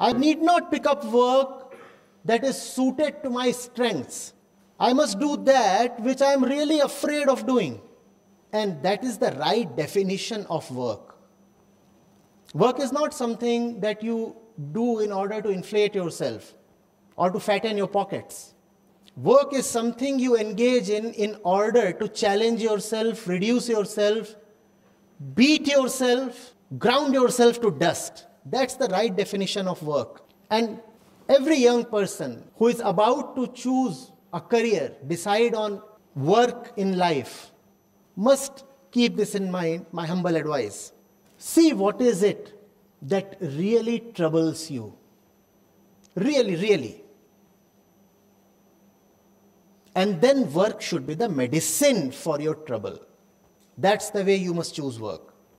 I need not pick up work that is suited to my strengths. I must do that which I am really afraid of doing. And that is the right definition of work. Work is not something that you do in order to inflate yourself or to fatten your pockets. Work is something you engage in in order to challenge yourself, reduce yourself, beat yourself, ground yourself to dust. That's the right definition of work. And every young person who is about to choose a career, decide on work in life, must keep this in mind, my humble advice. See what is it that really troubles you. Really, really. And then work should be the medicine for your trouble. That's the way you must choose work.